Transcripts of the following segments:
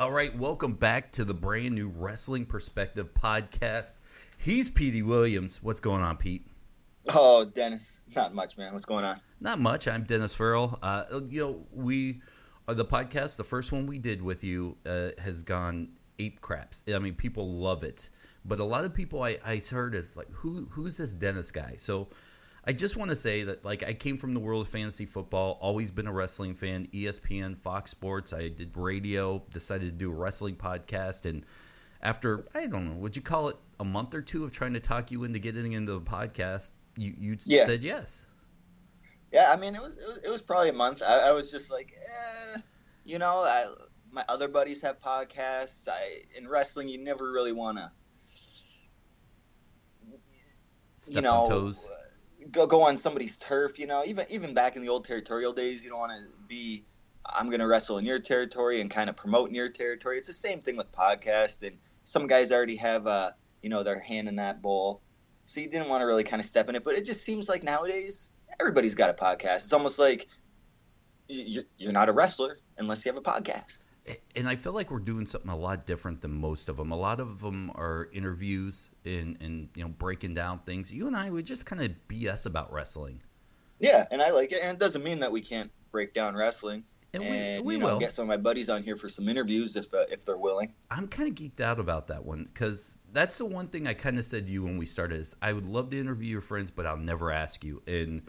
All right, welcome back to the brand new Wrestling Perspective podcast. He's Petey Williams. What's going on, Pete? Oh, Dennis, not much, man. What's going on? Not much. I'm Dennis Farrell. Uh, you know, we uh, the podcast, the first one we did with you, uh, has gone ape craps. I mean, people love it, but a lot of people I, I heard is like, who who's this Dennis guy? So I just want to say that like I came from the world of fantasy football, always been a wrestling fan, ESPN, Fox Sports. I did radio, decided to do a wrestling podcast, and after I don't know, would you call it a month or two of trying to talk you into getting into the podcast? You you Yeah. said yes. Yeah, I mean, it was it was, it was probably a month. I, I was just like, eh, you know, I, my other buddies have podcasts. I in wrestling, you never really want to, you know, toes. Go go on somebody's turf. You know, even even back in the old territorial days, you don't want to be. I'm going to wrestle in your territory and kind of promote in your territory. It's the same thing with podcast, and some guys already have, uh, you know, their hand in that bowl, so you didn't want to really kind of step in it. But it just seems like nowadays everybody's got a podcast. It's almost like you're not a wrestler unless you have a podcast. And I feel like we're doing something a lot different than most of them. A lot of them are interviews and and you know breaking down things. You and I would just kind of BS about wrestling, Yeah, and I like it, and it doesn't mean that we can't break down wrestling. and, And, we we you know, will. get some of my buddies on here for some interviews if uh, if they're willing. I'm kind of geeked out about that one because that's the one thing I kind of said to you when we started. Is I would love to interview your friends, but I'll never ask you. And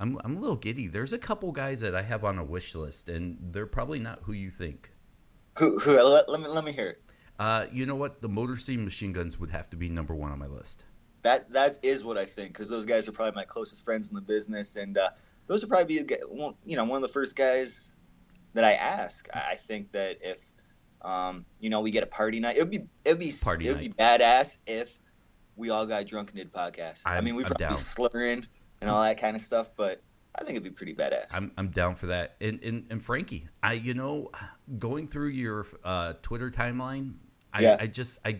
I'm I'm a little giddy. There's a couple guys that I have on a wish list, and they're probably not who you think. Who, who let, let me let me hear it. Uh, you know what? The Motor City Machine Guns would have to be number one on my list. That that is what I think because those guys are probably my closest friends in the business, and uh, those would probably be one- you know one of the first guys that I ask. I I think that if um, you know we get a party night, it would be it would be Party it would be badass if we all got drunk and did podcasts. i I'm- mean, we I'm probably down. be slurring and all that kind of stuff, but I think it'd be pretty badass. I'm I'm down for that. And and, and Frankie, I you know, going through your uh, Twitter timeline, I, Yeah. I just I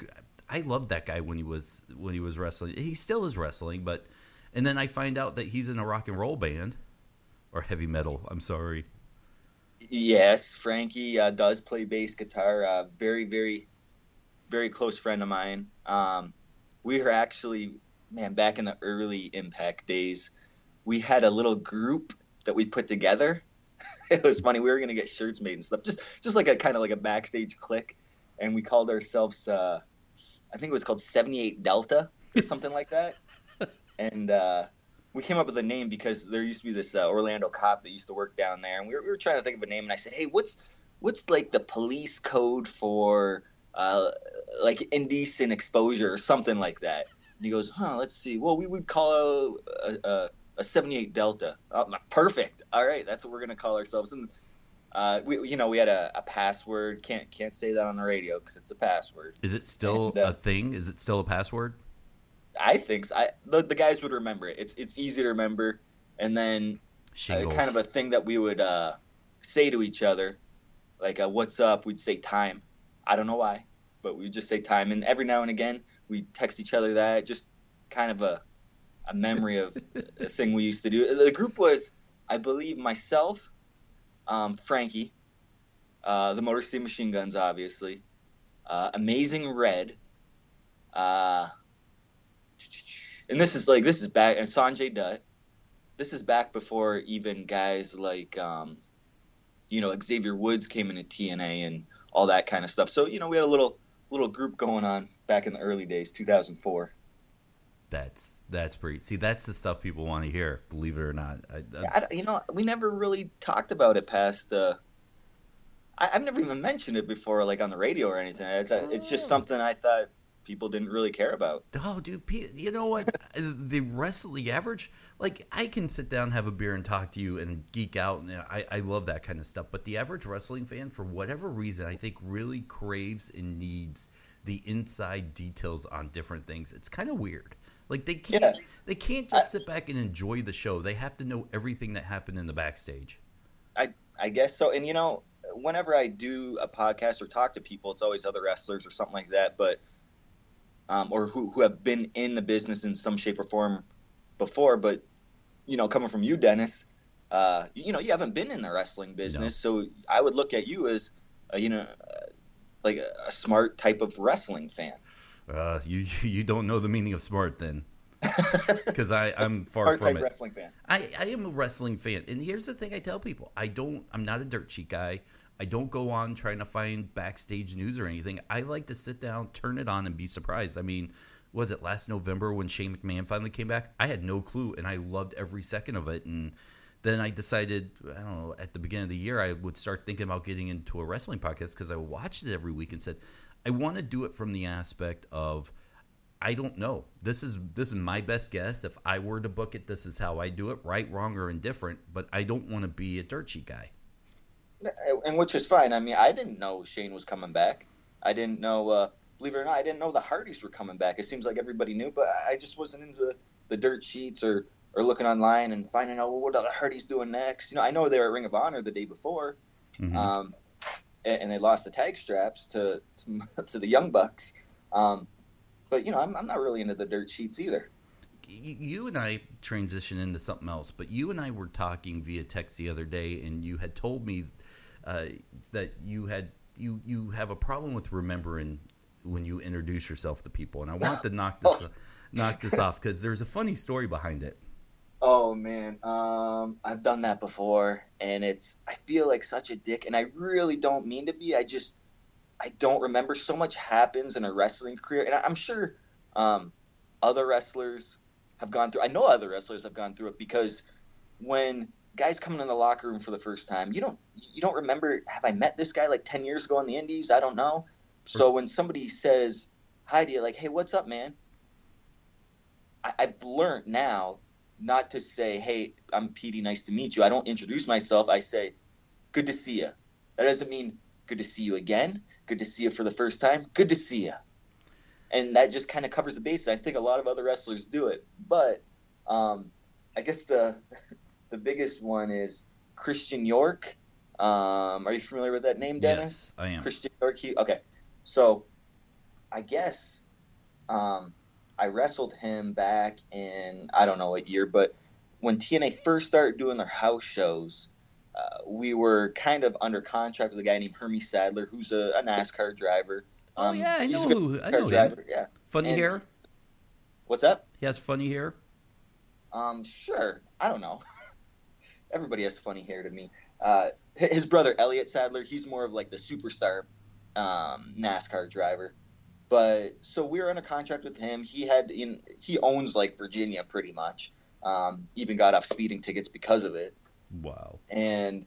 I loved that guy when he was when he was wrestling. He still is wrestling, but and then I find out that he's in a rock and roll band or heavy metal. I'm sorry. Yes, Frankie uh, does play bass guitar. Uh, very, very, very close friend of mine. Um, we were actually, man, back in the early Impact days, we had a little group that we put together. it was funny. We were gonna get shirts made and stuff, just just like a kind of like a backstage click, and we called ourselves. Uh, I think it was called Seventy Eight Delta or something like that. And uh, we came up with a name because there used to be this uh, Orlando cop that used to work down there, and we were, we were trying to think of a name. And I said, "Hey, what's what's like the police code for uh, like indecent exposure or something like that?" And he goes, "Huh, let's see. Well, we would call a, a, a 78 Delta. Oh, perfect. All right, that's what we're gonna call ourselves." And uh, we, you know, we had a, a password. Can't can't say that on the radio because it's a password. Is it still And, uh, a thing? Is it still a password? I think so. I, the, the guys would remember it. It's it's easy to remember. And then uh, kind of a thing that we would uh, say to each other, like uh, "What's up?" We'd say time. I don't know why, but we just say time. And every now and again, we text each other that. Just kind of a a memory of a thing we used to do. The group was, I believe, myself, um, Frankie, uh, the Motor City Machine Guns, obviously, uh, Amazing Red. Uh, and this is like this is back and Sanjay Dutt. This is back before even guys like um, you know Xavier Woods came into TNA and all that kind of stuff. So you know we had a little little group going on back in the early days, 2004. That's that's pretty. See, that's the stuff people want to hear. Believe it or not. I, I, I, you know we never really talked about it past. Uh, I, I've never even mentioned it before, like on the radio or anything. It's, uh, it's just Oh. something I thought people didn't really care about. Oh, dude, you know what? the rest of the average, like, I can sit down, have a beer, and talk to you and geek out, and I, I love that kind of stuff. But the average wrestling fan, for whatever reason, I think really craves and needs the inside details on different things. It's kind of weird. Like they can't, Yeah. they can't just sit back and enjoy the show. They have to know everything that happened in the backstage. I I guess so. And you know, whenever I do a podcast or talk to people, it's always other wrestlers or something like that, but um, or who who have been in the business in some shape or form before. But you know, coming from you, Dennis, uh, you know, you haven't been in the wrestling business, so I would look at you as, uh, you know, uh, like a, a smart type of wrestling fan. Uh, you you don't know the meaning of smart then, because I I'm far from it. wrestling fan. I, I am a wrestling fan, and here's the thing: I tell people, I don't. I'm not a dirt sheet guy. I don't go on trying to find backstage news or anything. I like to sit down, turn it on, and be surprised. I mean, was it last November when Shane McMahon finally came back? I had no clue, and I loved every second of it. And then I decided, I don't know, at the beginning of the year, I would start thinking about getting into a wrestling podcast because I watched it every week and said, I want to do it from the aspect of. I don't know. This is this is my best guess. If I were to book it, this is how I do it. Right, wrong, or indifferent. But I don't want to be a dirt sheet guy. and which is fine. I mean, I didn't know Shane was coming back. I didn't know, uh, believe it or not, I didn't know the Hardys were coming back. It seems like everybody knew, but I just wasn't into the, dirt sheets or or looking online and finding out well, what are the Hardys doing next. You know, I know they were at Ring of Honor the day before, Mhm. um, and, and they lost the tag straps to to, to the Young Bucks. Um, but you know, I'm, I'm not really into the dirt sheets either. You and I transition into something else, but you and I were talking via text the other day, and you had told me uh, that you had you you have a problem with remembering when you introduce yourself to people, and I want to knock this knock this off because there's a funny story behind it. Oh man, um, I've done that before, and it's I feel like such a dick, and I really don't mean to be. I just I don't remember. So much happens in a wrestling career, and I'm sure um, other wrestlers have gone through. I know other wrestlers have gone through it because when guys come in the locker room for the first time, you don't you don't remember. Have I met this guy like ten years ago in the Indies? I don't know. So when somebody says hi to you, like, "Hey, what's up, man?" I, I've learned now not to say, "Hey, I'm Petey. Nice to meet you." I don't introduce myself. I say, "Good to see you." That doesn't mean good to see you again. Good to see you for the first time. Good to see you. And that just kind of covers the bases. I think a lot of other wrestlers do it, but um, I guess the the biggest one is Christian York. Um, are you familiar with that name, Dennis? Yes, I am. Christian York. He, okay, so I guess um, I wrestled him back in I don't know what year, but when TNA first started doing their house shows, uh, we were kind of under contract with a guy named Hermie Sadler, who's a, a NASCAR driver. Oh Um, yeah, I know who. I know him. driver. Yeah. Funny And- hair. What's up? He has funny hair. Um, sure. I don't know. Everybody has funny hair to me. Uh, his brother Elliott Sadler, he's more of like the superstar um, NASCAR driver. But so we were on a contract with him. He had in he owns like Virginia pretty much. Um, even got off speeding tickets because of it. Wow. And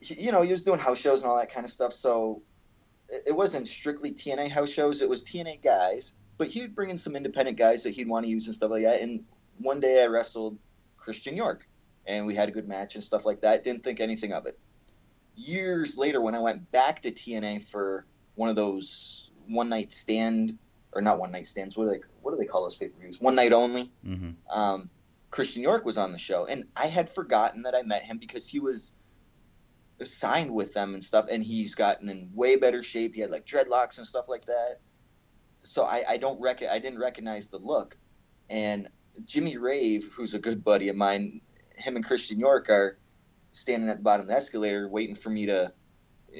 he, you know he was doing house shows and all that kind of stuff. So it, it wasn't strictly TNA house shows. It was TNA guys, but he'd bring in some independent guys that he'd want to use and stuff like that. And one day I wrestled Christian York, and we had a good match and stuff like that. Didn't think anything of it. Years later, when I went back to TNA for one of those one night stand or not one night stands, what do they what do they call those pay per views? One night only hmm um, Christian York was on the show, and I had forgotten that I met him because he was signed with them and stuff, and he's gotten in way better shape. He had like dreadlocks and stuff like that. So I, I don't rec- I didn't recognize the look, and Jimmy Rave, who's a good buddy of mine, him and Christian York are standing at the bottom of the escalator waiting for me to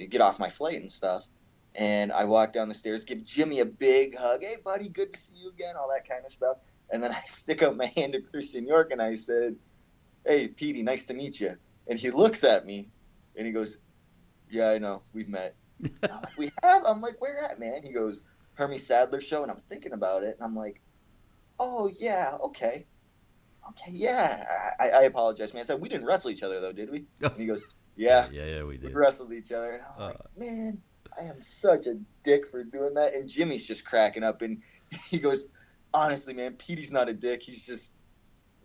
get off my flight and stuff. And I walk down the stairs, give Jimmy a big hug. Hey, buddy, good to see you again. All that kind of stuff. And then I stick out my hand to Christian York and I said, Hey, Petey, nice to meet you. And he looks at me and he goes, Yeah, I know. We've met. I'm like, we have? I'm like, Where at, man? He goes, Hermie Sadler show. And I'm thinking about it. And I'm like, Oh, yeah, okay. Okay, yeah. I, I apologize, man. I said, We didn't wrestle each other, though, did we? And he goes, Yeah, Yeah, yeah, we did. we wrestled each other. And I'm Uh. like, Man, I am such a dick for doing that. And Jimmy's just cracking up. And he goes, Honestly, man, Petey's not a dick. He's just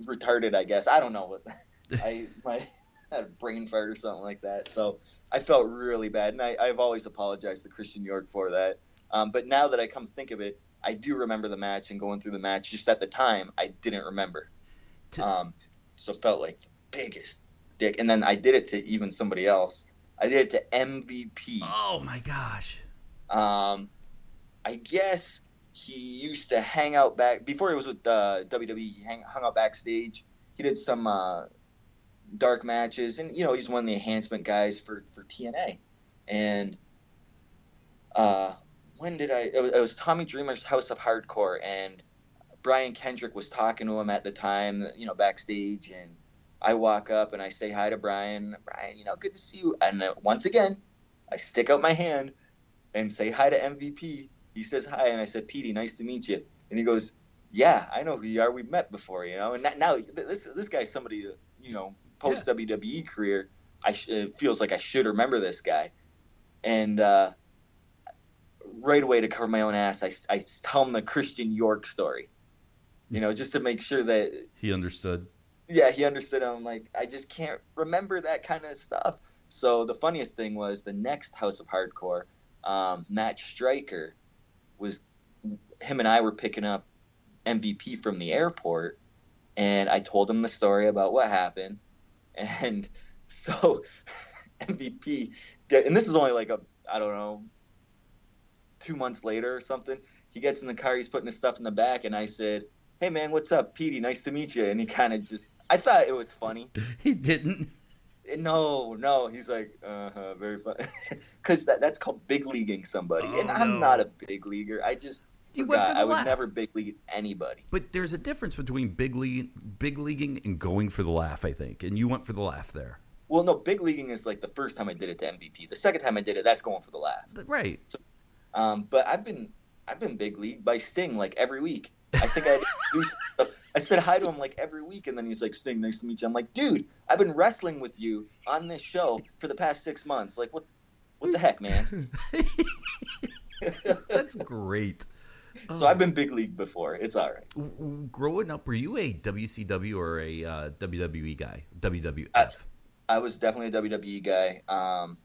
retarded, I guess. I don't know what. I my had a brain fart or something like that. So I felt really bad, and I, I've always apologized to Christian York for that. Um, but now that I come to think of it, I do remember the match and going through the match. Just at the time, I didn't remember. Um, so felt like the biggest dick. And then I did it to even somebody else. I did it to MVP. Oh my gosh. Um, I guess he used to hang out back before he was with uh, WWE. He hang, hung out backstage. He did some uh, dark matches, and you know he's one of the enhancement guys for for TNA. And uh, when did I? It was, it was Tommy Dreamer's House of Hardcore, and Brian Kendrick was talking to him at the time, you know, backstage, and I walk up and I say hi to Brian. Brian, you know, good to see you. And once again, I stick out my hand and say hi to MVP. He says hi, and I said, Petey, nice to meet you. And he goes, Yeah, I know who you are. We've met before, you know. And now this this guy's somebody, you know, post WWE career. I it feels like I should remember this guy. And uh, right away to cover my own ass, I, I tell him the Christian York story. You know, just to make sure that he understood. Yeah, he understood. I'm like, I just can't remember that kind of stuff. So the funniest thing was the next House of Hardcore, um, Matt Striker was him and I were picking up MVP from the airport, and I told him the story about what happened, and so MVP, and this is only like a I don't know, two months later or something. He gets in the car, he's putting his stuff in the back, and I said, "Hey man, what's up, Petey? Nice to meet you." And he kind of just, I thought it was funny. he didn't. No, no, he's like, uh huh, very funny, because that that's called big leaguing somebody, Oh, and I'm no. not a big leaguer. I just You went forgot. for the I would laugh. never big league anybody. But there's a difference between big league, big leaguing, and going for the laugh. I think, and you went for the laugh there. Well, no, big leaguing is like the first time I did it to MVP. The second time I did it, that's going for the laugh. Right. Um, but I've been I've been big league by Sting like every week. I think I do stuff. I said hi to him like every week, and then he's like, "Sting, nice to meet you." I'm like, "Dude, I've been wrestling with you on this show for the past six months. Like, what, what the heck, man?" That's great. so I've been big league before. It's all right. Growing up, were you a WCW or a uh, WWE guy? WWF. I- I was definitely a WWE guy. Um,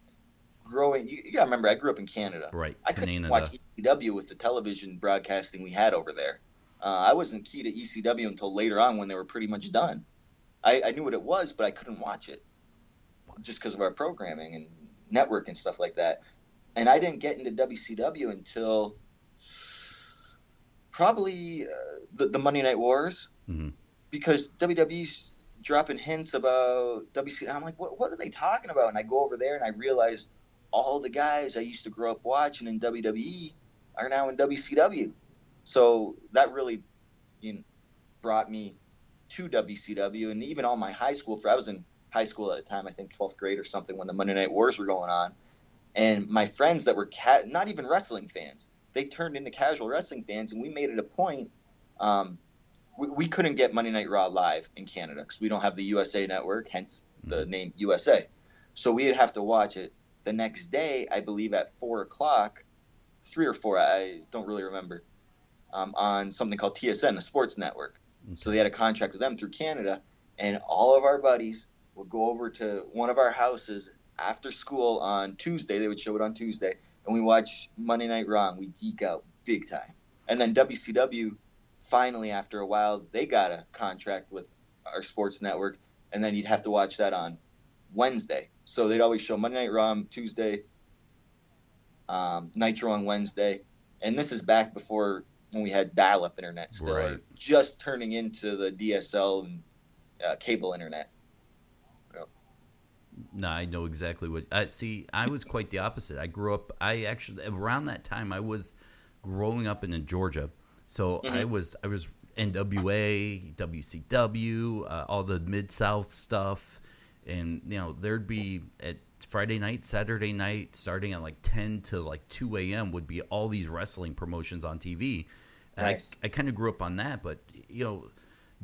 growing, you, you gotta remember, I grew up in Canada. right. I couldn't Canada. watch ECW with the television broadcasting we had over there. Uh, I wasn't key to ECW until later on when they were pretty much done. I, I knew what it was, but I couldn't watch it just because of our programming and network and stuff like that. And I didn't get into WCW until probably uh, the, the Monday Night Wars Mhm. because WWE's dropping hints about WCW. I'm like, what, what are they talking about? And I go over there and I realize all the guys I used to grow up watching in WWE are now in WCW. So that really you know, brought me to WCW and even all my high school. For I was in high school at the time, I think 12th grade or something when the Monday Night Wars were going on. And my friends that were ca- not even wrestling fans, they turned into casual wrestling fans, and we made it a point. Um, we, we couldn't get Monday Night Raw live in Canada because we don't have the USA network, hence the name USA. So we'd have to watch it the next day, I believe at four o'clock, three or four, I don't really remember, um, on something called TSN, the sports network. So they had a contract with them through Canada, and all of our buddies would go over to one of our houses after school on Tuesday. They would show it on Tuesday, and we watch Monday Night Raw, and we geek out big time. And then WCW, finally, after a while, they got a contract with our sports network, and then you'd have to watch that on Wednesday. So they'd always show Monday Night Raw on Tuesday, um, Nitro on Wednesday, and this is back before when we had dial-up internet still, Right. just turning into the DSL and uh, cable internet. No, I know exactly what. I see. I was quite the opposite. I grew up. I actually around that time I was growing up in, Georgia, so I Mhm. was I was NWA, WCW, uh, all the mid South stuff, and you know there'd be at Friday night, Saturday night, starting at like ten to like two a.m. would be all these wrestling promotions on TV. Nice. I I kind of grew up on that, but you know.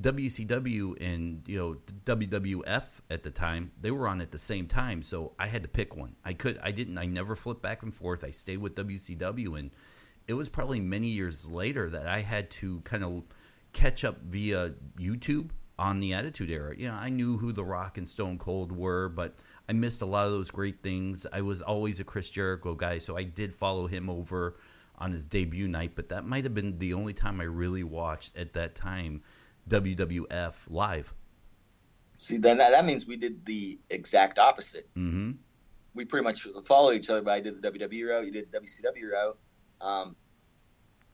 WCW and you know WWF at the time they were on at the same time so I had to pick one I could I didn't I never flipped back and forth I stayed with WCW and it was probably many years later that I had to kind of catch up via YouTube on the Attitude Era you know I knew who The Rock and Stone Cold were but I missed a lot of those great things I was always a Chris Jericho guy so I did follow him over on his debut night but that might have been the only time I really watched at that time WWF live. See, then that, that means we did the exact opposite. Mm-hmm. We pretty much follow each other, but I did the WWE route, you did the WCW route, um,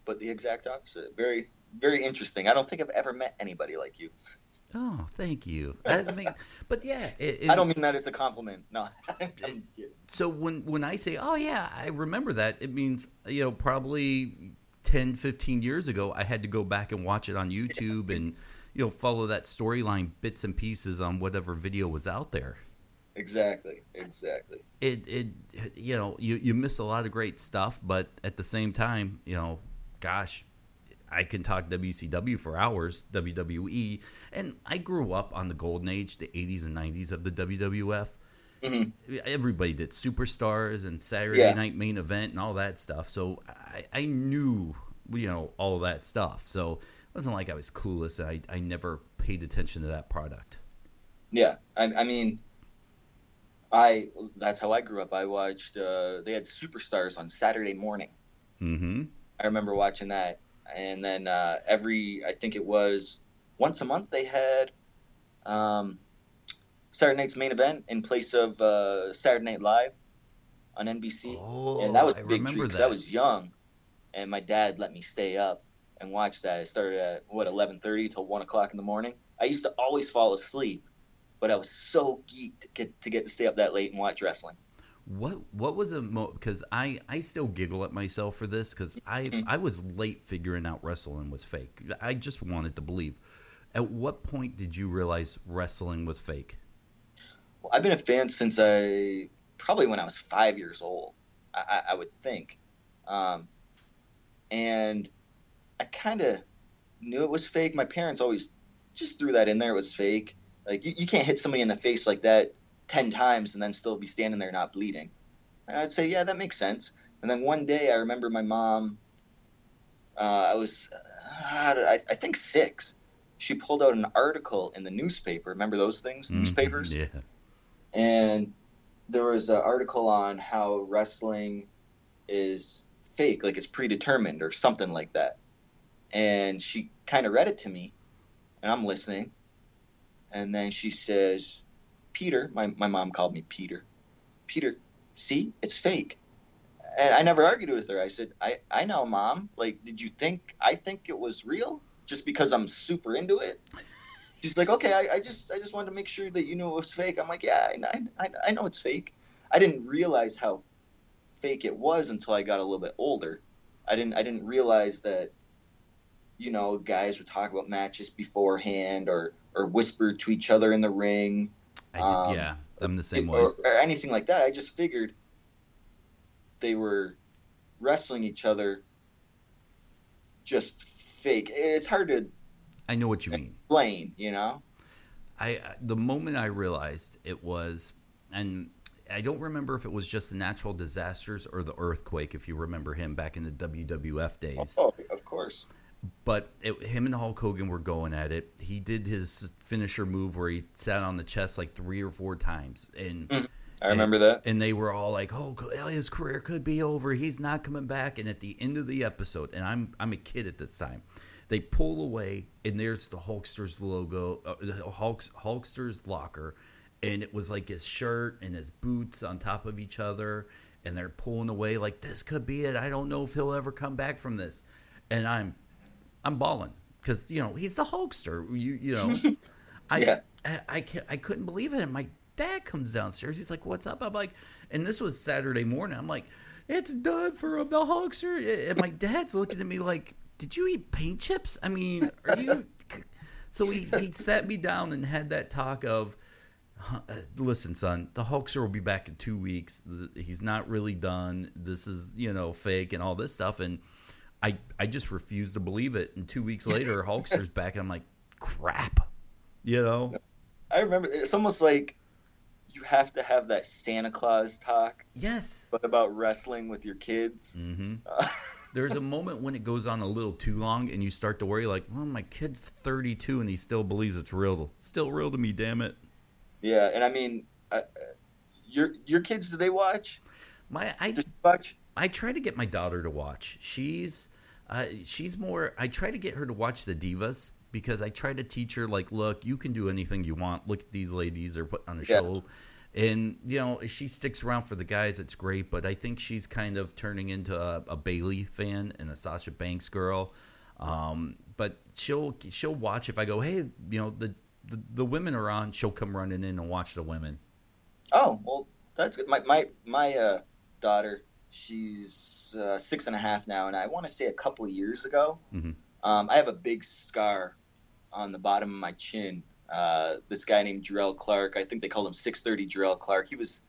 but the exact opposite. Very, very interesting. I don't think I've ever met anybody like you. Oh, thank you. I mean, but yeah, it, it, I don't mean that as a compliment. No. So when when I say, "Oh yeah, I remember that," it means you know probably 10, 15 years ago, I had to go back and watch it on YouTube and you know follow that storyline bits and pieces on whatever video was out there. Exactly. Exactly. It it you know you you miss a lot of great stuff, but at the same time, you know, gosh, I can talk WCW for hours, WWE, and I grew up on the golden age, the 80s and 90s of the WWF. Mm-hmm. Everybody did superstars and Saturday Yeah. Night Main Event and all that stuff. So I, I knew, you know, all that stuff. So it wasn't like I was clueless. I, I never paid attention to that product. Yeah. I, I mean, I that's how I grew up. I watched. Uh, they had Superstars on Saturday morning. Mm-hmm. I remember watching that, and then uh, every I think it was once a month they had um, Saturday night's main event in place of uh, Saturday Night Live on NBC, Oh, and that was a big treat because. I was young, and my dad let me stay up and watch that. It started at what eleven thirty till one o'clock in the morning. I used to always fall asleep, but I was so geeked to get to get to stay up that late and watch wrestling. What what was the mo? Because I I still giggle at myself for this because I Mhm. I was late figuring out wrestling was fake. I just wanted to believe. At what point did you realize wrestling was fake? Well, I've been a fan since I probably when I was five years old. I, I, I would think, um, and I kind of knew it was fake. My parents always just threw that in there. It was fake. Like you, you can't hit somebody in the face like that ten times and then still be standing there not bleeding. And I'd say, yeah, that makes sense. And then one day, I remember my mom. Uh, I was, uh, I, I think six. She pulled out an article in the newspaper. Remember those things, Mhm, newspapers? Yeah. and there was an article on how wrestling is fake, like it's predetermined or something like that. And she kind of read it to me, and I'm listening. And then she says, Peter, my, my mom called me Peter. Peter, see, it's fake. And I never argued with her. I said, I, I know, mom. Like, did you think I think it was real just because I'm super into it? She's like, okay, I, I just I just wanted to make sure that you knew it was fake. I'm like, yeah, I, I, I know it's fake. I didn't realize how fake it was until I got a little bit older. I didn't I didn't realize that, you know, guys would talk about matches beforehand or or whisper to each other in the ring I Um, yeah. I'm the same way. or, or anything like that. I just figured they were wrestling each other just fake. It's hard to I know what you mean. explain, you know. I I- the moment I realized it was, and I don't remember if it was just the natural disasters or the earthquake. If you remember him back in the WWF days, Oh, of course. But it, him and Hulk Hogan were going at it. He did his finisher move where he sat on the chest like three or four times, and Mm. I remember that. and they were all like, "Oh, his career could be over. He's not coming back." And at the end of the episode, and I'm I'm a kid at this time, they pull away, and there's the Hulkster's logo, uh, the Hulk's Hulkster's locker, and it was like his shirt and his boots on top of each other, and they're pulling away like this could be it. I don't know if he'll ever come back from this, and I'm I'm bawling because you know he's the Hulkster. You you know, I, Yeah. I I can't, I couldn't believe it. And my dad comes downstairs. He's like, "What's up?" I'm like, and this was Saturday morning. I'm like, "It's done for him, the Hulkster." And my dad's looking at me like, "Did you eat paint chips? I mean, are you?" So he he sat me down and had that talk of. Uh, Listen, son, the Hulkster will be back in two weeks. He's not really done. This is, you know, fake and all this stuff. And I, I just refuse to believe it. And two weeks later, Hulkster's back, and I'm like, crap, you know. I remember it's almost like you have to have that Santa Claus talk, Yes. but about wrestling with your kids. hmm Uh, There's a moment when it goes on a little too long, and you start to worry, like, well, my kid's 32, and he still believes it's real. Still real to me, damn it. yeah, and I mean, your your kids, do they watch? My, I, Did watch? I try to get my daughter to watch. She's uh, she's more. I try to get her to watch the divas because I try to teach her like, look, you can do anything you want. Look at these ladies they're putting on a Yeah. show, and you know she sticks around for the guys. It's great, but I think she's kind of turning into a, a Bayley fan and a Sasha Banks girl. Um, but she'll she'll watch if I go, hey, you know the the, the women are on, she'll come running in and watch the women. Oh well, that's good. My my my uh, daughter, she's uh, six and a half now, and I want to say a couple of years ago, Mhm. um, I have a big scar on the bottom of my chin. Uh, this guy named Jerrelle Clark, I think they called him 630 Jerrelle Clark. He was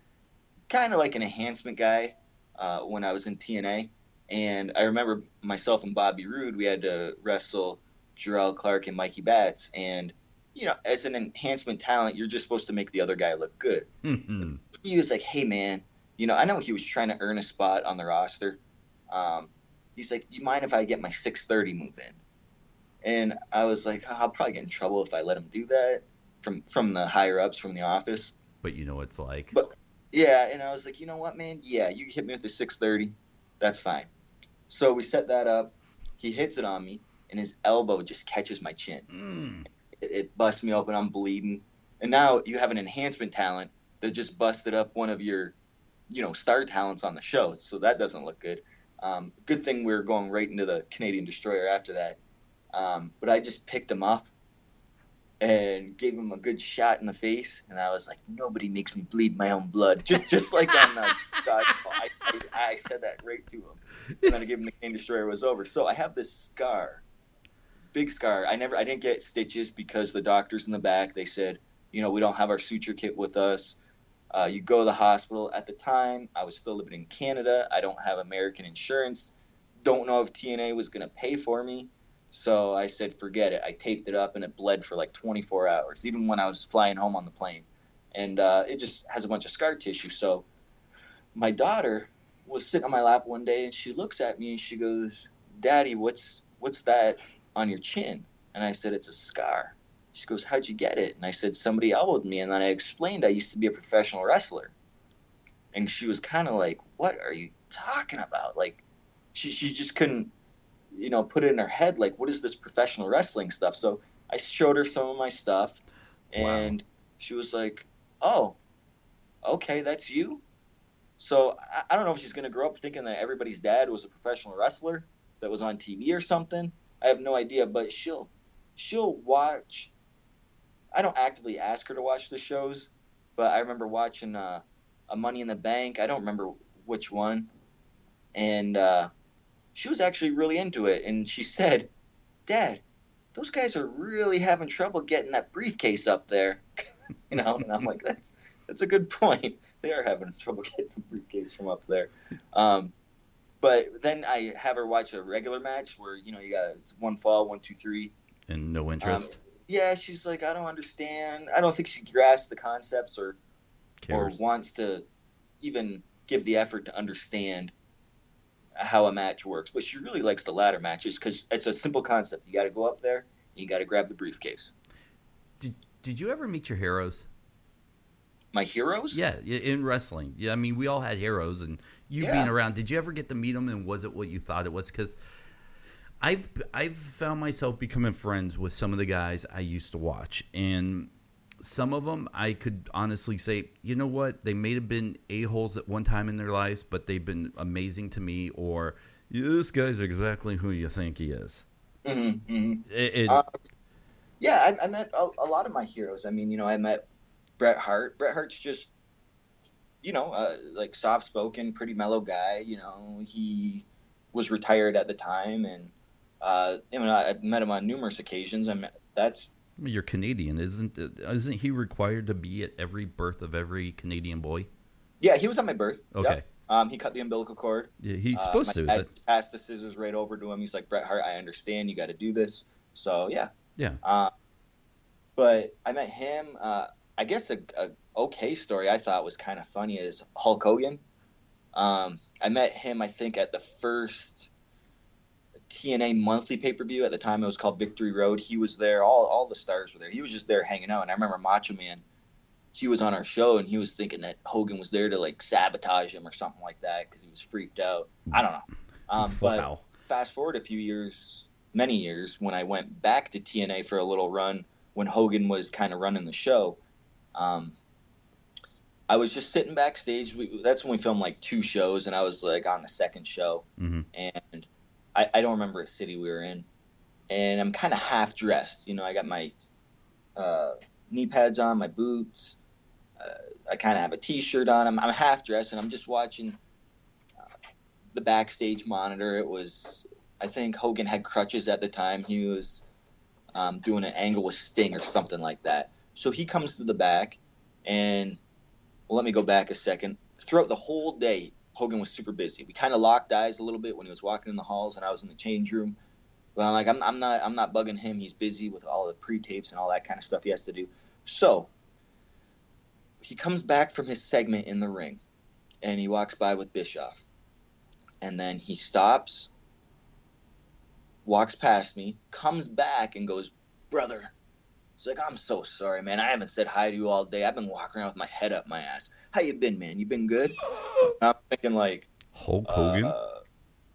kind of like an enhancement guy uh, when I was in TNA, and I remember myself and Bobby Roode, we had to wrestle Jerrelle Clark and Mikey Batts, and you know, as an enhancement talent, you're just supposed to make the other guy look good Mhm. he was like, "Hey man, you know, I know he was trying to earn a spot on the roster. Um, he's like, "Do you mind if I get my 6:30 move in?" And I was like, "Oh, I'll probably get in trouble if I let him do that from from the higher ups from the office. but you know what it's like. But- Yeah, and I was like, you know what, man? Yeah, you hit me with the 6:30, that's fine. So we set that up. He hits it on me, and his elbow just catches my chin Mm. it, it busts me open. I'm bleeding, and now you have an enhancement talent that just busted up one of your, you know, star talents on the show. So that doesn't look good. Um, good thing we were going right into the Canadian Destroyer after that. Um, but I just picked him up and gave him a good shot in the face, and I was like, "Nobody makes me bleed my own blood." Just, just like on uh, Dodgeball. I, I, I said that right to him. And then I gave him the Canadian Destroyer was over. So I have this scar big scar. I never, I didn't get stitches because the doctors in the back they said, you know, we don't have our suture kit with us. Uh, you go to the hospital. At the time, I was still living in Canada. I don't have American insurance. Don't know if TNA was going to pay for me. So I said, forget it. I taped it up and it bled for like 24 hours, even when I was flying home on the plane. And uh, it just has a bunch of scar tissue. So my daughter was sitting on my lap one day and she looks at me and she goes, Daddy, what's what's that on your chin? And I said, It's a scar. She goes, How'd you get it? And I said, Somebody elbowed me. And then I explained I used to be a professional wrestler. And she was kind of like, What are you talking about? Like, she, she just couldn't, you know, put it in her head, like, What is this professional wrestling stuff? So I showed her some of my stuff. And she was like, Oh, okay, that's you? So I, I don't know if she's going to grow up thinking that everybody's dad was a professional wrestler that was on TV or something. I have no idea, but she'll she'll watch. I don't actively ask her to watch the shows, but I remember watching uh, a Money in the Bank. I don't remember which one, and uh, she was actually really into it. And she said, "Dad, those guys are really having trouble getting that briefcase up there." you know, and I'm like, "That's that's a good point. They are having trouble getting the briefcase from up there." Um, but then I have her watch a regular match where you know you got it's one fall, one two three. And no interest. Yeah, she's like, I don't understand. I don't think she grasps the concepts or or wants to even give the effort to understand how a match works. But she really likes the ladder matches because it's a simple concept. You got to go up there, and you got to grab the briefcase. Did Did you ever meet your heroes? My heroes? Yeah, in wrestling. Yeah, I mean, we all had heroes, and you Yeah. being around. Did you ever get to meet them, and was it what you thought it was? Because I've I've found myself becoming friends with some of the guys I used to watch, and some of them I could honestly say, you know what, they may have been a holes at one time in their lives, but they've been amazing to me. Or this guy's exactly who you think he is. hmm hmm It, it- Uh, Yeah, I, I met a, a lot of my heroes. I mean, you know, I met Bret Hart. Bret Hart's just, you know, uh, like soft spoken, pretty mellow guy. You know, he was retired at the time, and uh, I mean, I, I met him on numerous occasions. I mean, that's you're Canadian, isn't isn't he required to be at every birth of every Canadian boy? yeah, he was at my birth. Yep. Okay, Um, he cut the umbilical cord. yeah, he's Uh, supposed to. dad but- passed the scissors right over to him. He's like, Bret Hart, I understand. You got to do this. So yeah. Yeah. Uh, but I met him. Uh, I guess a, a okay story I thought was kind of funny is Hulk Hogan. Um, I met him. I think at the first TNA monthly pay per view at the time. It was called Victory Road. He was there. All all the stars were there. He was just there hanging out. And I remember Macho Man. He was on our show and he was thinking that Hogan was there to like sabotage him or something like that because he was freaked out. I don't know. Um, but wow. fast forward a few years, many years, when I went back to TNA for a little run when Hogan was kind of running the show, um, I was just sitting backstage. We, that's when we filmed like two shows, and I was like on the second show, hmm and I, I don't remember a city we were in, and I'm kind of half dressed. You know, I got my uh, knee pads on, my boots. Uh, I kind of have a T-shirt on. I'm, I'm half dressed, and I'm just watching uh, the backstage monitor. It was, I think Hogan had crutches at the time. He was um, doing an angle with Sting or something like that. So he comes to the back, and well, let me go back a second. Throughout the whole day, Hogan was super busy. We kind of locked eyes a little bit when he was walking in the halls, and I was in the change room. But I'm like, I'm, I'm not, I'm not bugging him. He's busy with all the pre-tapes and all that kind of stuff he has to do. So he comes back from his segment in the ring, and he walks by with Bischoff, and then he stops, walks past me, comes back, and goes, "Brother." It's like I'm so sorry, man. I haven't said hi to you all day. I've been walking around with my head up my ass. How you been, man? You been good? I'm thinking like Hulk Hogan. Uh,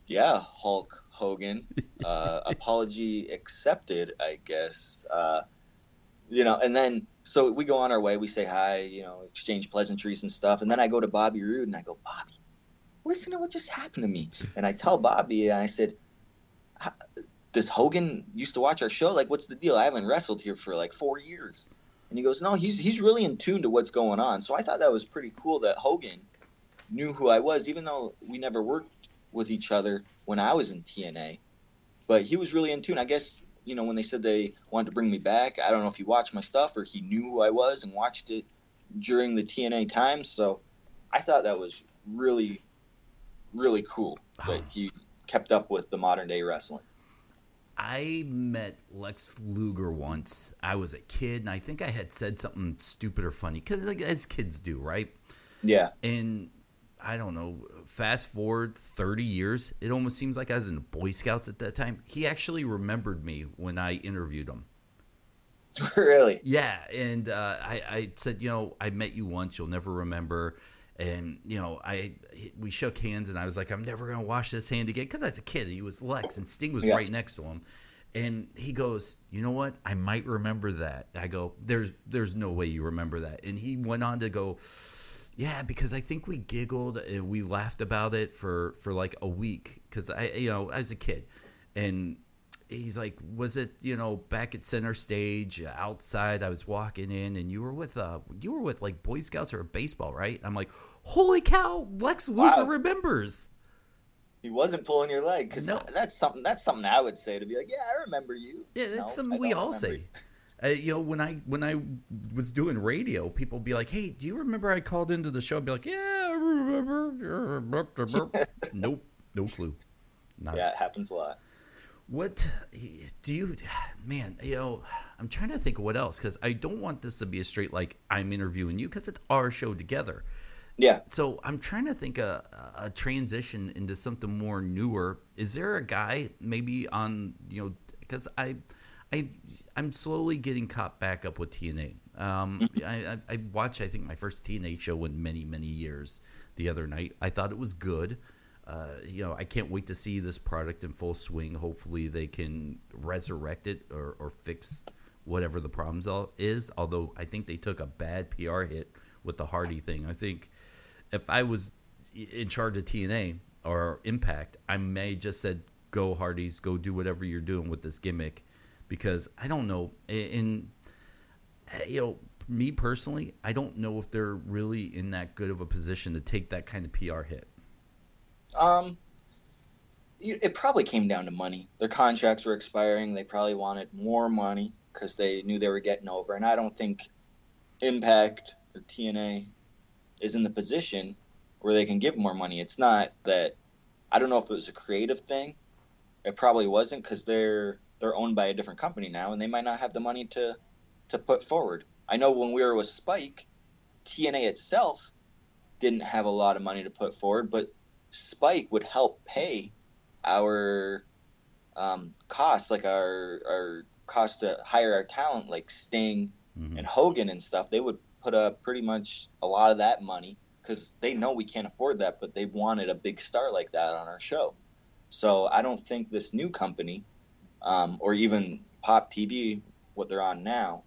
yeah, Hulk Hogan. Uh, apology accepted, I guess. Uh, you know, and then so we go on our way. We say hi, you know, exchange pleasantries and stuff. And then I go to Bobby Roode and I go, Bobby, listen to what just happened to me. And I tell Bobby, and I said, does Hogan used to watch our show? Like, what's the deal? I haven't wrestled here for like four years. And he goes, no, he's he's really in tune to what's going on. So I thought that was pretty cool that Hogan knew who I was, even though we never worked with each other when I was in TNA. But he was really in tune. I guess you know when they said they wanted to bring me back. I don't know if he watched my stuff or he knew who I was and watched it during the TNA times. So I thought that was really, really cool that he kept up with the modern day wrestling. I met Lex Luger once. I was a kid, and I think I had said something stupid or funny because, like, as kids do, right? Yeah. And I don't know. Fast forward thirty years, it almost seems like I was in the Boy Scouts at that time. He actually remembered me when I interviewed him. really? Yeah, and uh, I, I said, you know, I met you once. You'll never remember and you know i we shook hands and i was like i'm never going to wash this hand again. Because i was a kid and he was lex and sting was yeah. right next to him. And he goes you know what? I might remember that. I go there's there's no way you remember that. And he went on to go yeah because i think we giggled and we laughed about it for for like a week. Because i you know as a kid. And he's like, was it you know back at center stage outside? I was walking in, and you were with uh you were with like Boy Scouts or baseball, right? I'm like, holy cow, Lex Luger wow. remembers. He wasn't pulling your leg because no. that's something. That's something I would say to be like, yeah, I remember you. Yeah, that's no, something we all say. Uh, you know, when I when I was doing radio, people be like, "Hey, do you remember I called into the show?" I'd be like, "Yeah, I remember." nope, no clue. Not yeah, it happens a lot. What do you, man? You know, I'm trying to think of what else because I don't want this to be a straight like I'm interviewing you because it's our show together. Yeah. So I'm trying to think a, a transition into something more newer. Is there a guy maybe on you know because I, I, I'm slowly getting caught back up with TNA. Um, mm-hmm. I, I, I watched I think my first TNA show in many many years the other night. I thought it was good. Uh, you know, I can't wait to see this product in full swing. Hopefully, they can resurrect it or, or fix whatever the problems is. Although I think they took a bad PR hit with the Hardy thing. I think if I was in charge of TNA or Impact, I may just said, "Go Hardys, go do whatever you're doing with this gimmick," because I don't know. In you know, me personally, I don't know if they're really in that good of a position to take that kind of PR hit. Um, it probably came down to money. Their contracts were expiring. They probably wanted more money because they knew they were getting over. And I don't think Impact or TNA is in the position where they can give more money. It's not that I don't know if it was a creative thing. It probably wasn't because they're they're owned by a different company now, and they might not have the money to to put forward. I know when we were with Spike, TNA itself didn't have a lot of money to put forward, but Spike would help pay our um, costs, like our our cost to hire our talent, like Sting mm-hmm. and Hogan and stuff. They would put up pretty much a lot of that money because they know we can't afford that, but they wanted a big star like that on our show. So I don't think this new company, um, or even Pop TV, what they're on now,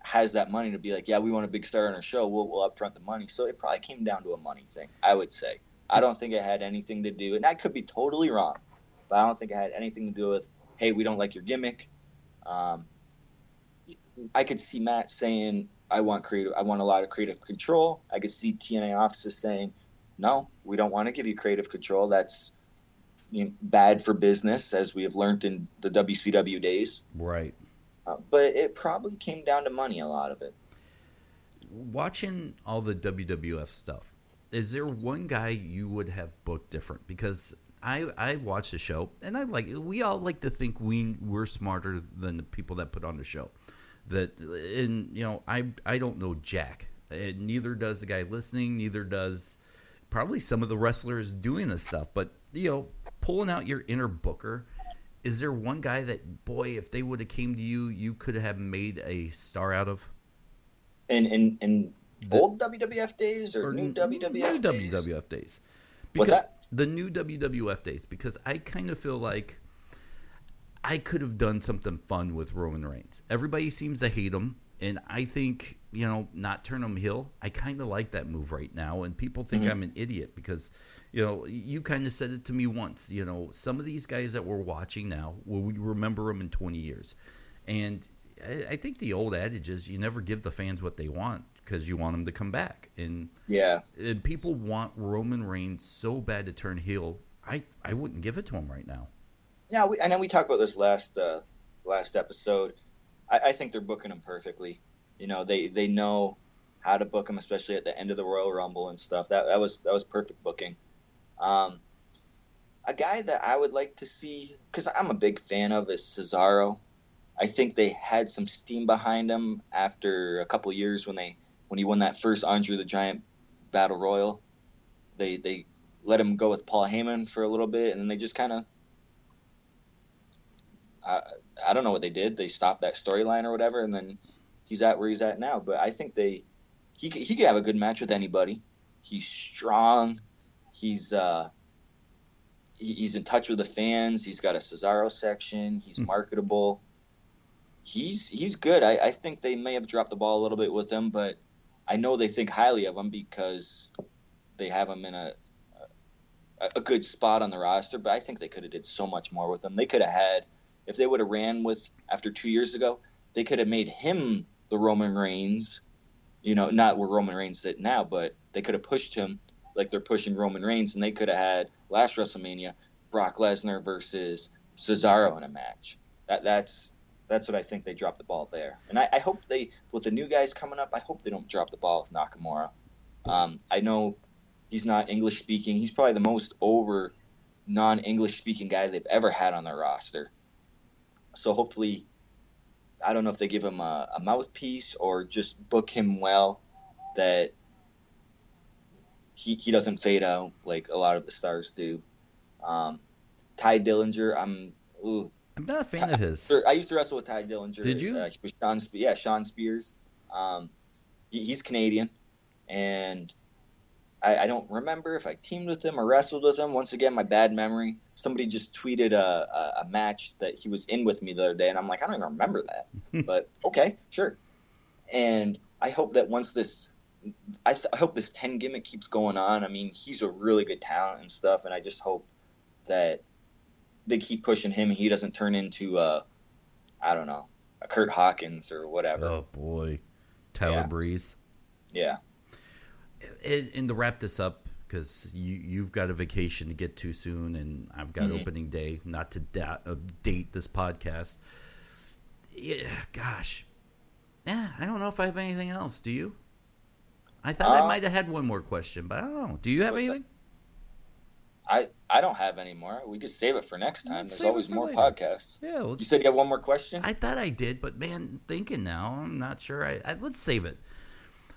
has that money to be like, yeah, we want a big star on our show. We'll, we'll upfront the money. So it probably came down to a money thing, I would say. I don't think it had anything to do, and I could be totally wrong, but I don't think it had anything to do with, hey, we don't like your gimmick. Um, I could see Matt saying, "I want creative. I want a lot of creative control." I could see TNA offices saying, "No, we don't want to give you creative control. That's you know, bad for business, as we have learned in the WCW days." Right. Uh, but it probably came down to money. A lot of it. Watching all the WWF stuff, is there one guy you would have booked different? Because I I watched the show and I like we all like to think we we're smarter than the people that put on the show. That and you know I I don't know Jack. And neither does the guy listening. Neither does probably some of the wrestlers doing this stuff. But you know, pulling out your inner booker. Is there one guy that boy, if they would have came to you, you could have made a star out of? And and in old WWF days or, Or new WWF new days? WWF days. What's that? The new WWF days, because I kind of feel like I could have done something fun with Roman Reigns. Everybody seems to hate him, and I think you know not turn him heel. I kind of like that move right now, and people think Mhm. I'm an idiot because you know you kind of said it to me once. You know some of these guys that we're watching now, will we remember them in 20 years? And I, I think the old adage is you never give the fans what they want because you want them to come back and Yeah. and people want Roman Reigns so bad to turn heel. I I wouldn't give it to him right now. Yeah, we, I know we talked about this last uh, last episode. I, I think they're booking him perfectly. You know, they they know how to book him, especially at the end of the Royal Rumble and stuff. That that was that was perfect booking. Um, a guy that I would like to see because I'm a big fan of is Cesaro. I think they had some steam behind him after a couple years when they when he won that first Andre the Giant Battle Royal. They they let him go with Paul Heyman for a little bit, and then they just kind of I, I don't know what they did. They stopped that storyline or whatever, and then he's at where he's at now. But I think they he could- he could have a good match with anybody. He's strong. He's uh he, he's in touch with the fans. He's got a Cesaro section. He's Hmm. marketable. He's he's good. I, I think they may have dropped the ball a little bit with him, but I know they think highly of him because they have him in a a, good spot on the roster. But I think they could have did so much more with him. They could have had if they would have ran with after two years ago, they could have made him the Roman Reigns. You know, not where Roman Reigns sit now, but they could have pushed him like they're pushing Roman Reigns, and they could have had last WrestleMania Brock Lesnar versus Cesaro in a match. That that's that's what I think they dropped the ball there, and I, I hope they with the new guys coming up. I hope they don't drop the ball with Nakamura. Um, I know he's not English speaking. He's probably the most over non English speaking guy they've ever had on their roster. So hopefully, I don't know if they give him a, a mouthpiece or just book him well that he, he doesn't fade out like a lot of the stars do. Um, Tye Dillinger, I'm ooh, I'm not a fan of his. I used to wrestle with Tye Dillinger. Did you? Uh, Shawn, Spe- yeah, Shawn Spears. Um, he, he's Canadian, and I, I don't remember if I teamed with him or wrestled with him. Once again, my bad memory. Somebody just tweeted a, a, a match that he was in with me the other day, and I'm like, I don't even remember that. but okay, sure. And I hope that once this, I, th- I hope this ten gimmick keeps going on. I mean, he's a really good talent and stuff, and I just hope that they keep pushing him. He doesn't turn into uh, I don't know, a Kurt Hawkins or whatever. Oh boy, Tyler Yeah. Breeze. Yeah. And, and to wrap this up, because you you've got a vacation to get to soon, and I've got Mhm. opening day. Not to da- uh, date this podcast. Yeah, gosh, yeah. I don't know if I have anything else. Do you? I thought I Uh, might have had one more question, but I don't know. Do you have anything? that? Anything? I I don't have any more. We could save it for next time. Let's There's always more later. podcasts. Yeah, You let's said you have one more question. I thought I did, but man, thinking now, I'm not sure. I, I let's save it.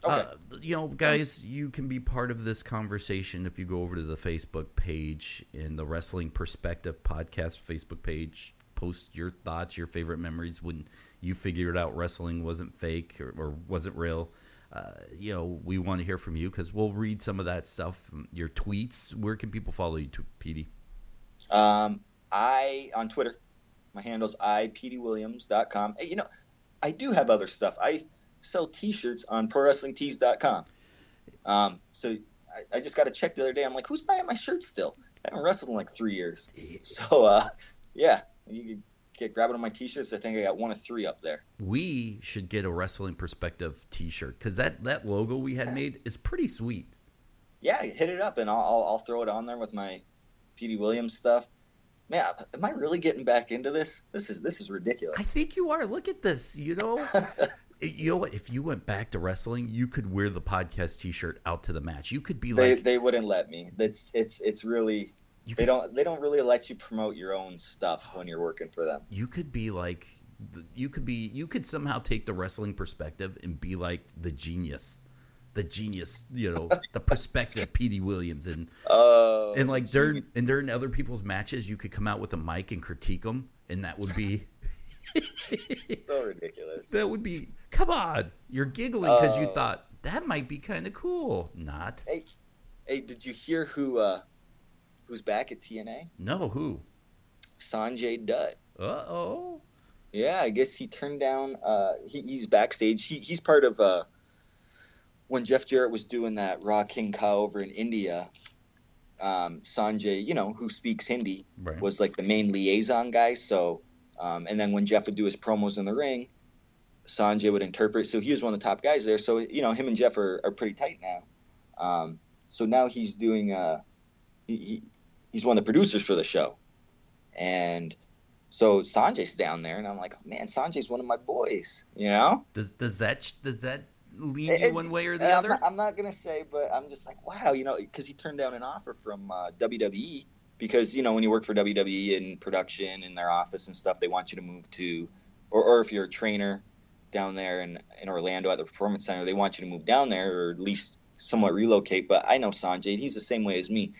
Okay. Uh, you know, guys, you can be part of this conversation if you go over to the Facebook page in the Wrestling Perspective podcast Facebook page. Post your thoughts, your favorite memories when you figured out wrestling wasn't fake or, or wasn't real. Uh, you know, we want to hear from you because we'll read some of that stuff. Your tweets. Where can people follow you, to PD? Um, I on Twitter, my handle's ipdwilliams.com. Hey, you know, I do have other stuff. I sell T-shirts on ProWrestlingTees.com. Um, so I, I just got to check the other day. I'm like, who's buying my shirt still? I haven't wrestled in like three years. So uh, yeah, you can get grab it on my t-shirts. I think I got one of three up there. We should get a wrestling perspective T-shirt because that that logo we had made is pretty sweet. Yeah, hit it up, and I'll I'll, I'll throw it on there with my Petey Williams stuff. Man, am I really getting back into this? This is this is ridiculous. I think you are. Look at this. You know, you know what? If you went back to wrestling, you could wear the podcast T-shirt out to the match. You could be they like, they wouldn't let me. It's it's it's really you they could, don't they don't really let you promote your own stuff when you're working for them. you could be like, you could be, you could somehow take the wrestling perspective and be like the genius, the genius. You know, the perspective, Petey Williams, and Oh, and like during and during other people's matches, you could come out with a mic and critique them, and that would be. so ridiculous. That would be. Come on, you're giggling because you Oh. thought that might be kind of cool. Not. Hey, did you hear who uh who's back at TNA? No, who? Sanjay Dutt. Uh oh. Yeah, I guess he turned down. Uh, he, he's backstage. He, he's part of uh, when Jeff Jarrett was doing that Ring Ka King over in India. Um, Sanjay, you know, who speaks Hindi, Right. was like the main liaison guy. So, um, and then when Jeff would do his promos in the ring, Sanjay would interpret. So he was one of the top guys there. So you know, him and Jeff are, are pretty tight now. Um, so now he's doing. Uh, he he's one of the producers for the show, and so Sanjay's down there, and I'm like, man, Sanjay's one of my boys. You know, Does does that does that lean you one way or the I'm other? not, I'm not gonna say, but I'm just like, wow, you know, because he turned down an offer from uh, WWE because you know when you work for WWE in production in their office and stuff, they want you to move to, or, or if you're a trainer down there in in Orlando at the Performance Center, they want you to move down there or at least somewhat relocate. But I know Sanjay, he's the same way as me.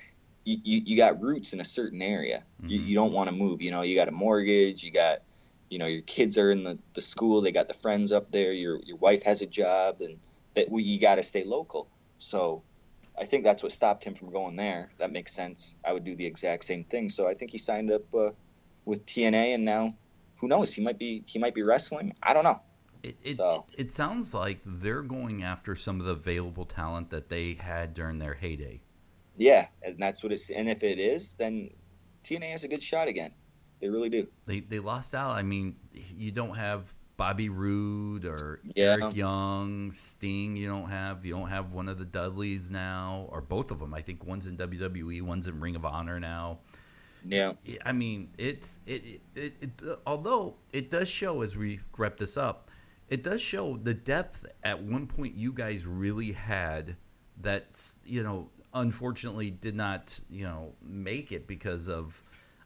You, you, you got roots in a certain area. You, Mhm. you don't want to move. You know, you got a mortgage. You got, you know, your kids are in the, the school. They got the friends up there. Your your wife has a job, and that we, you got to stay local. So, I think that's what stopped him from going there. That makes sense. I would do the exact same thing. So I think he signed up uh, with TNA, and now, who knows? He might be he might be wrestling. I don't know. It, it, So- it sounds like they're going after some of the available talent that they had during their heyday. Yeah, and that's what it's. And if it is, then TNA has a good shot again. They really do. They they lost out. I mean, you don't have Bobby Roode or Yeah. Eric Young, Sting. You don't have you don't have one of the Dudleys now, or both of them. I think one's in WWE, one's in Ring of Honor now. Yeah. I mean, it's it, it, it, it although it does show as we wrap this up, it does show the depth at one point you guys really had that you know unfortunately did not you know make it because of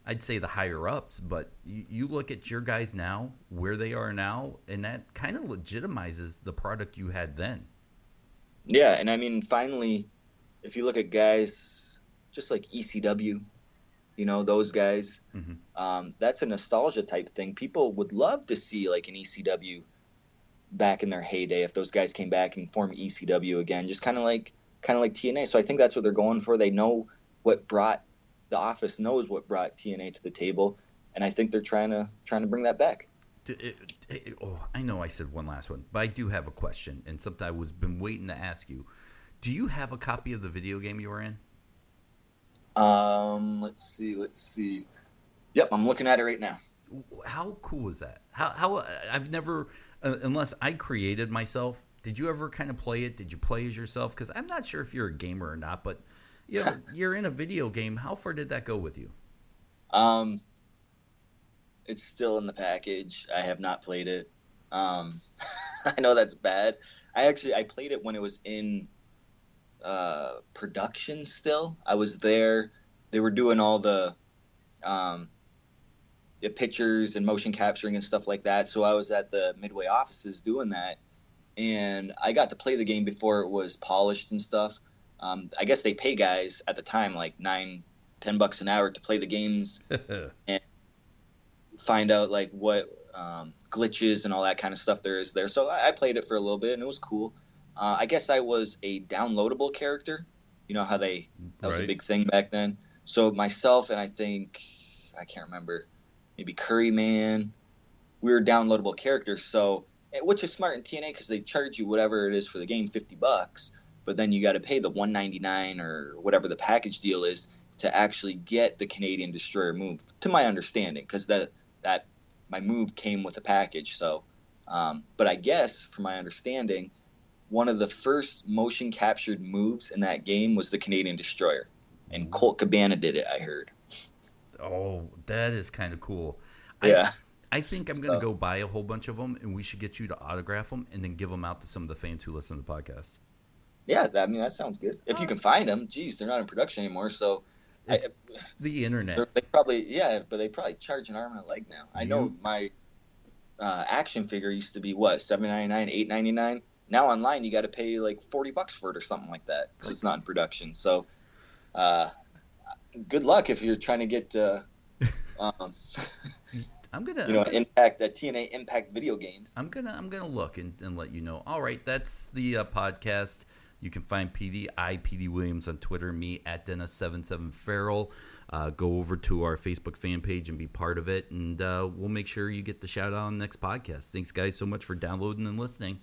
I'd say the higher ups, but you, you look at your guys now where they are now, and that kind of legitimizes the product you had then. Yeah, and I mean, finally, if you look at guys just like ECW, you know, those guys, Mhm. um, that's a nostalgia type thing. People would love to see like an ECW back in their heyday if those guys came back and formed ECW again, just kind of like kind of like TNA. So I think that's what they're going for. They know what brought the office knows what brought TNA to the table, and I think they're trying to trying to bring that back. It- it- oh, I know I said one last one, but I do have a question and something I was been waiting to ask you. Do you have a copy of the video game you were in? Um, let's see, let's see. Yep, I'm looking at it right now. How cool is that? How how I've never uh, unless I created myself. Did you ever kind of play it? Did you play as yourself? Because I'm not sure if you're a gamer or not, but you know, you're in a video game. How far did that go with you? Um, it's still in the package. I have not played it. Um, I know that's bad. I actually I played it when it was in uh, production. Still, I was there. They were doing all the um, the pictures and motion capturing and stuff like that. So I was at the Midway offices doing that, and I got to play the game before it was polished and stuff. Um, I guess they pay guys at the time like nine, ten bucks an hour to play the games and find out like what um, glitches and all that kind of stuff there is there. So I, I played it for a little bit and it was cool. Uh, I guess I was a downloadable character. You know how they that was a big thing back then. So myself and I think I can't remember maybe Curry Man, we were downloadable characters. So which is smart in TNA because they charge you whatever it is for the game, fifty bucks. But then you got to pay the one ninety nine or whatever the package deal is to actually get the Canadian Destroyer move. To my understanding, because that that my move came with a package. So, um, but I guess from my understanding, one of the first motion captured moves in that game was the Canadian Destroyer, and Colt Cabana did it. I heard. Oh, that is kind of cool. Yeah. I, I think I'm gonna go buy a whole bunch of them, and we should get you to autograph them, and then give them out to some of the fans who listen to the podcast. Yeah, that, I mean that sounds good. If you can find them, geez, they're not in production anymore, so I, The internet. they're- probably yeah, but they probably charge an arm and a leg now. I know You- my uh, action figure used to be what seven ninety nine, eight ninety nine. Now online you got to pay like forty bucks for it or something like that because it's not in production. So, uh, good luck if you're trying to get uh, um, I'm gonna. you know gonna- impact a TNA Impact video game. I'm gonna I'm gonna look and, and let you know. All right, that's the uh, podcast. You can find PD I PD Williams on Twitter, me at Dennis77 Farrell. Uh, go over to our Facebook fan page and be part of it, and uh, we'll make sure you get the shout out on the next podcast. Thanks, guys, so much for downloading and listening.